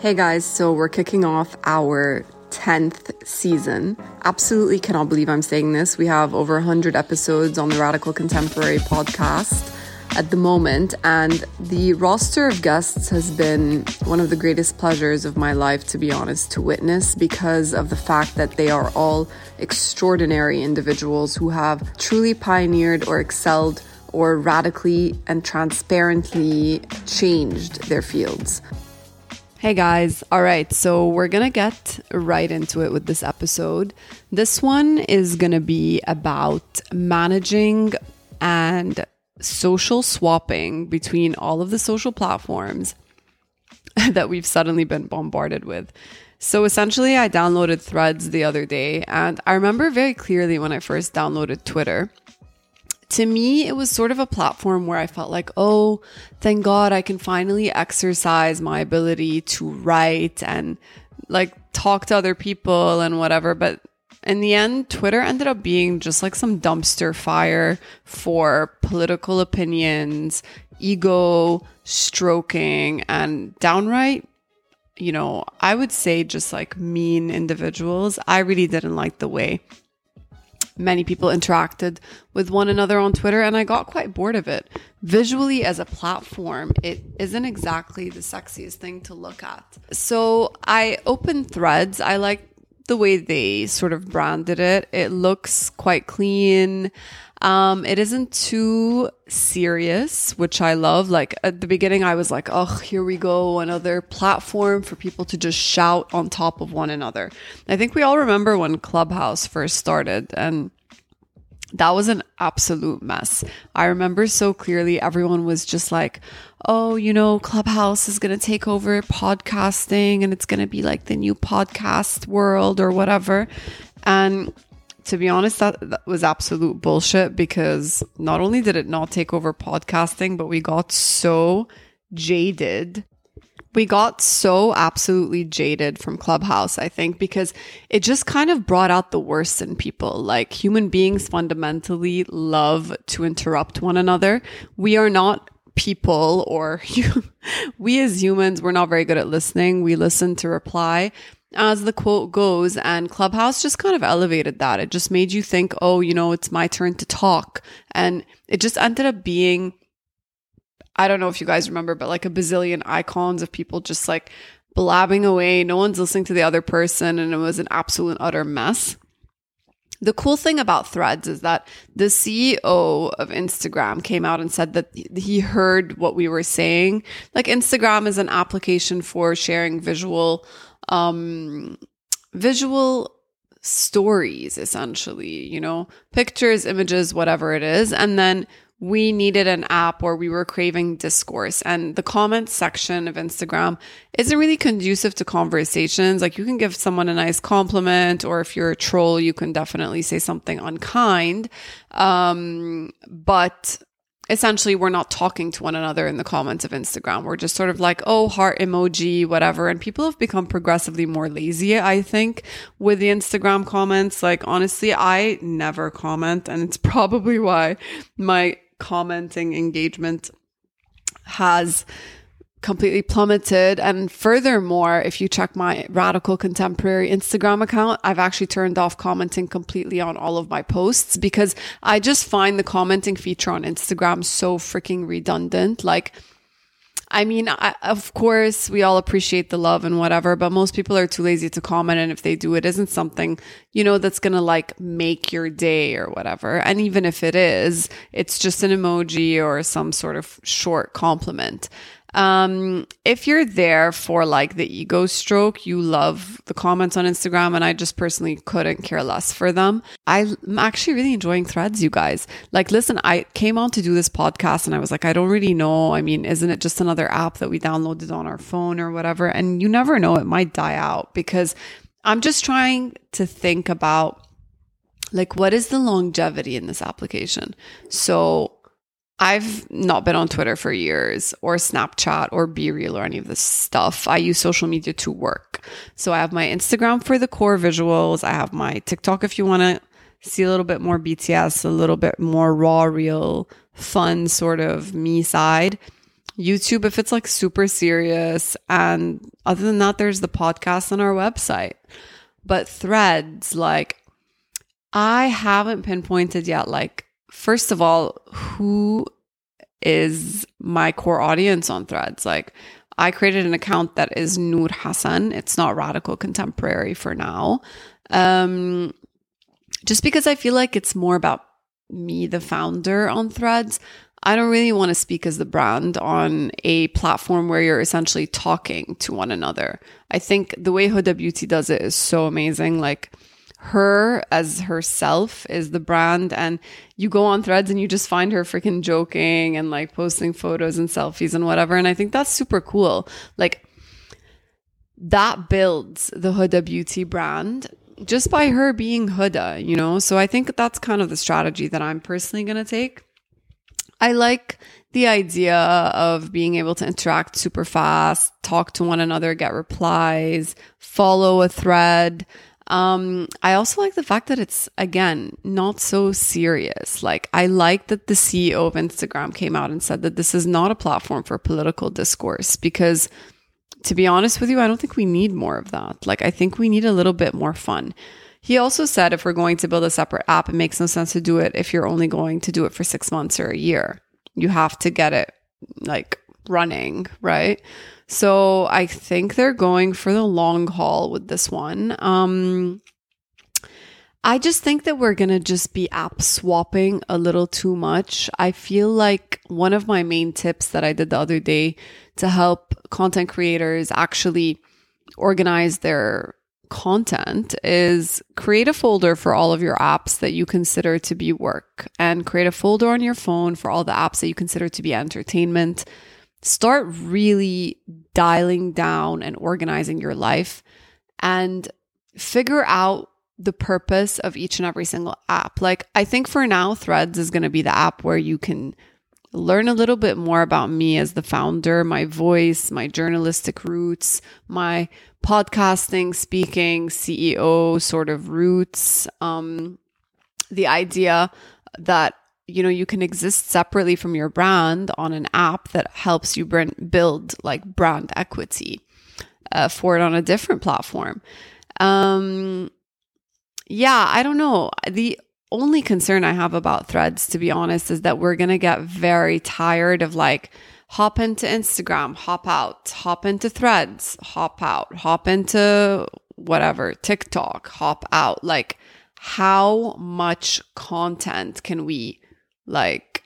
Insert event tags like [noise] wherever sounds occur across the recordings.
Hey guys, so we're kicking off our 10th season. Absolutely cannot believe I'm saying this. We have over 100 episodes on the Radical Contemporary podcast at the moment, and the roster of guests has been one of the greatest pleasures of my life, to be honest, to witness because of the fact that they are all extraordinary individuals who have truly pioneered or excelled or radically and transparently changed their fields. Hey guys, all right, so we're gonna get right into it with this episode. This one is gonna be about managing and social swapping between all of the social platforms [laughs] that we've suddenly been bombarded with. So essentially, I downloaded Threads the other day, and I remember very clearly when I first downloaded Twitter. To me, it was sort of a platform where I felt like, oh, thank God I can finally exercise my ability to write and like talk to other people and whatever. But in the end, Twitter ended up being just like some dumpster fire for political opinions, ego stroking, and downright, you know, I would say just like mean individuals. I really didn't like the way many people interacted with one another on Twitter, and I got quite bored of it. Visually, as a platform, it isn't exactly the sexiest thing to look at. So I opened threads. I like the way they sort of branded it. It looks quite clean. Um, it isn't too serious, which I love. Like at the beginning, I was like, oh, here we go, another platform for people to just shout on top of one another. I think we all remember when Clubhouse first started and that was an absolute mess. I remember so clearly everyone was just like, oh, you know, Clubhouse is going to take over podcasting and it's going to be like the new podcast world or whatever. And to be honest, that, that, was absolute bullshit because not only did it not take over podcasting, but we got so jaded we got so absolutely jaded from Clubhouse, I think, because it just kind of brought out the worst in people. Like human beings fundamentally love to interrupt one another. We are not people or [laughs] we as humans, we're not very good at listening. We listen to reply as the quote goes, and Clubhouse just kind of elevated that. It just made you think, oh, you know, it's my turn to talk. And it just ended up being I don't know if you guys remember, but like a bazillion icons of people just like blabbing away. No one's listening to the other person. And it was an absolute utter mess. The cool thing about threads is that the CEO of Instagram came out and said that he heard what we were saying. Like Instagram is an application for sharing visual, um, visual stories, essentially, you know, pictures, images, whatever it is. And then we needed an app where we were craving discourse. And the comments section of Instagram isn't really conducive to conversations. Like you can give someone a nice compliment, or if you're a troll, you can definitely say something unkind. Um, but essentially we're not talking to one another in the comments of Instagram. We're just sort of like, oh, heart emoji, whatever. And people have become progressively more lazy, I think, with the Instagram comments. Like, honestly, I never comment. And it's [laughs] probably why my commenting engagement has completely plummeted. And furthermore, if you check my Radical Contemporary Instagram account, I've actually turned off commenting completely on all of my posts because I just find the commenting feature on Instagram so freaking redundant. Like, I mean, I, of course, we all appreciate the love and whatever, but most people are too lazy to comment. And if they do, it isn't something, you know, that's going to like make your day or whatever. And even if it is, it's just an emoji or some sort of short compliment. Um, if you're there for like the ego stroke, you love the comments on Instagram, and I just personally couldn't care less for them. I'm actually really enjoying threads, you guys. Like, listen, I came on to do this podcast and I was like, I don't really know. I mean, isn't it just another app that we downloaded on our phone or whatever? And you never know, it might die out because I'm just trying to think about like what is the longevity in this application? So I've not been on Twitter for years or Snapchat or BeReal or any of this stuff. I use social media to work. So I have my Instagram for the core visuals. I have my TikTok if you want to see a little bit more BTS, a little bit more raw, real, fun sort of me side. YouTube if it's like super serious. And other than that, there's the podcast on our website. But threads, like, I haven't pinpointed yet, like, first of all, who is my core audience on threads? Like, I created an account that is Nour Hassan. It's not radical contemporary for now. Um, just because I feel like it's more about me, the founder on threads. I don't really want to speak as the brand on a platform where you're essentially talking to one another. I think the way Huda Beauty does it is so amazing. Like, her as herself is the brand and you go on threads and you just find her freaking joking and like posting photos and selfies and whatever and i think that's super cool. Like that builds the huda beauty brand just by her being huda you know? So i think that's kind of the strategy that i'm personally going to take. I like the idea of being able to interact super fast talk to one another get replies follow a thread um, I also like the fact that it's again not so serious. Like I like that the CEO of Instagram came out and said that this is not a platform for political discourse because to be honest with you, I don't think we need more of that. Like I think we need a little bit more fun. He also said if we're going to build a separate app, it makes no sense to do it if you're only going to do it for 6 months or a year. You have to get it like running, right? So I think they're going for the long haul with this one. Um, I just think that we're going to just be app swapping a little too much. I feel like one of my main tips that I did the other day to help content creators actually organize their content is create a folder for all of your apps that you consider to be work and create a folder on your phone for all the apps that you consider to be entertainment start really dialing down and organizing your life and figure out the purpose of each and every single app. Like, I think for now, Threads is going to be the app where you can learn a little bit more about me as the founder, my voice, my journalistic roots, my podcasting, speaking, CEO sort of roots. Um, the idea that you know you can exist separately from your brand on an app that helps you build like brand equity uh, for it on a different platform. Um yeah i don't know. The only concern i have about threads to be honest is that we're going to get very tired of like hop into instagram hop out hop into threads hop out hop into whatever tiktok hop out. Like how much content can we like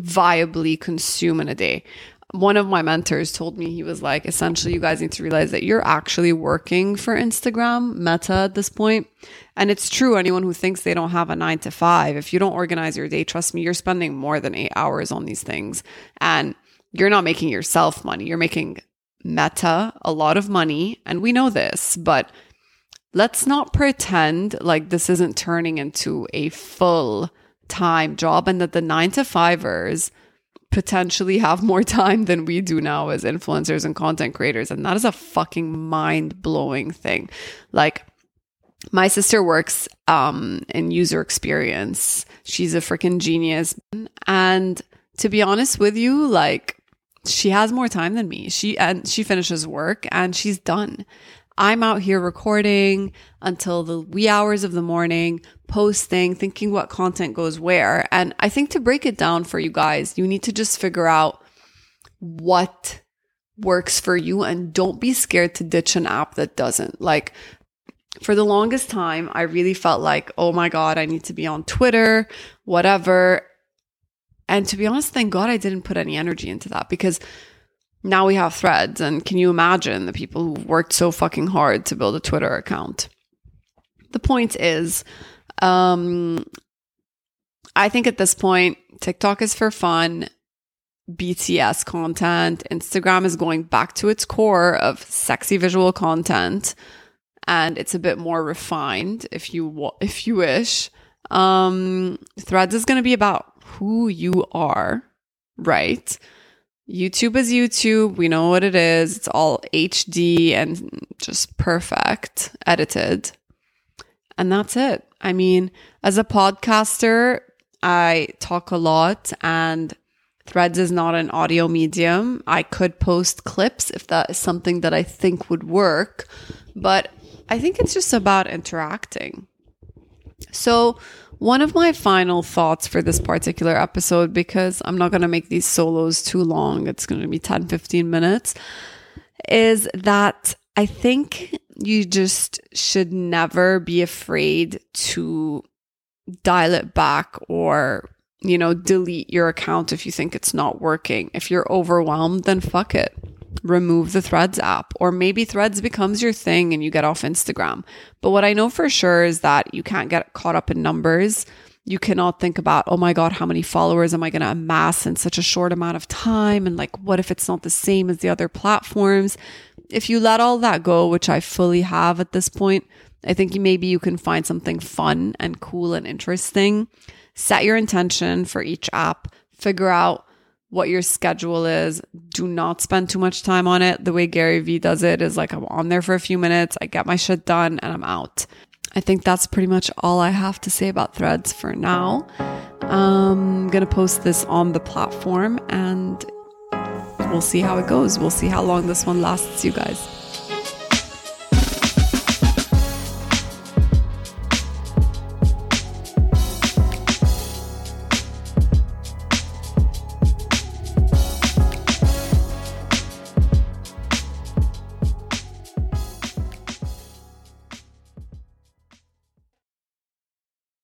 viably consume in a day. One of my mentors told me he was like, essentially, you guys need to realize that you're actually working for Instagram, Meta at this point. And it's true. Anyone who thinks they don't have a nine to five, if you don't organize your day, trust me, you're spending more than eight hours on these things. And you're not making yourself money. You're making Meta a lot of money. And we know this, but let's not pretend like this isn't turning into a full time job and that the nine to fivers potentially have more time than we do now as influencers and content creators. And that is a fucking mind blowing thing. Like, my sister works um, in user experience. She's a freaking genius. And to be honest with you, like, she has more time than me. She and she finishes work and she's done. I'm out here recording until the wee hours of the morning, posting, thinking what content goes where. And I think to break it down for you guys, you need to just figure out what works for you and don't be scared to ditch an app that doesn't. Like, for the longest time, I really felt like, oh my God, I need to be on Twitter, whatever. And to be honest, thank God I didn't put any energy into that because now we have threads. And can you imagine the people who worked so fucking hard to build a Twitter account? The point is, um, I think at this point, TikTok is for fun. BTS content. Instagram is going back to its core of sexy visual content and it's a bit more refined if you if you wish. Um, Threads is going to be about who you are, right? YouTube is YouTube. We know what it is. It's all HD and just perfect edited. And that's it. I mean, as a podcaster, I talk a lot and Threads is not an audio medium. I could post clips if that is something that I think would work, but I think it's just about interacting. So, one of my final thoughts for this particular episode, because I'm not going to make these solos too long, it's going to be 10, 15 minutes, is that I think you just should never be afraid to dial it back or you know, delete your account if you think it's not working. If you're overwhelmed, then fuck it. Remove the Threads app, or maybe Threads becomes your thing and you get off Instagram. But what I know for sure is that you can't get caught up in numbers. You cannot think about, oh my God, how many followers am I going to amass in such a short amount of time? And like, what if it's not the same as the other platforms? If you let all that go, which I fully have at this point, I think maybe you can find something fun and cool and interesting set your intention for each app, figure out what your schedule is. Do not spend too much time on it. The way Gary Vee does it is like I'm on there for a few minutes, I get my shit done, and I'm out. I think that's pretty much all I have to say about threads for now. Um, I'm going to post this on the platform and we'll see how it goes. We'll see how long this one lasts, you guys.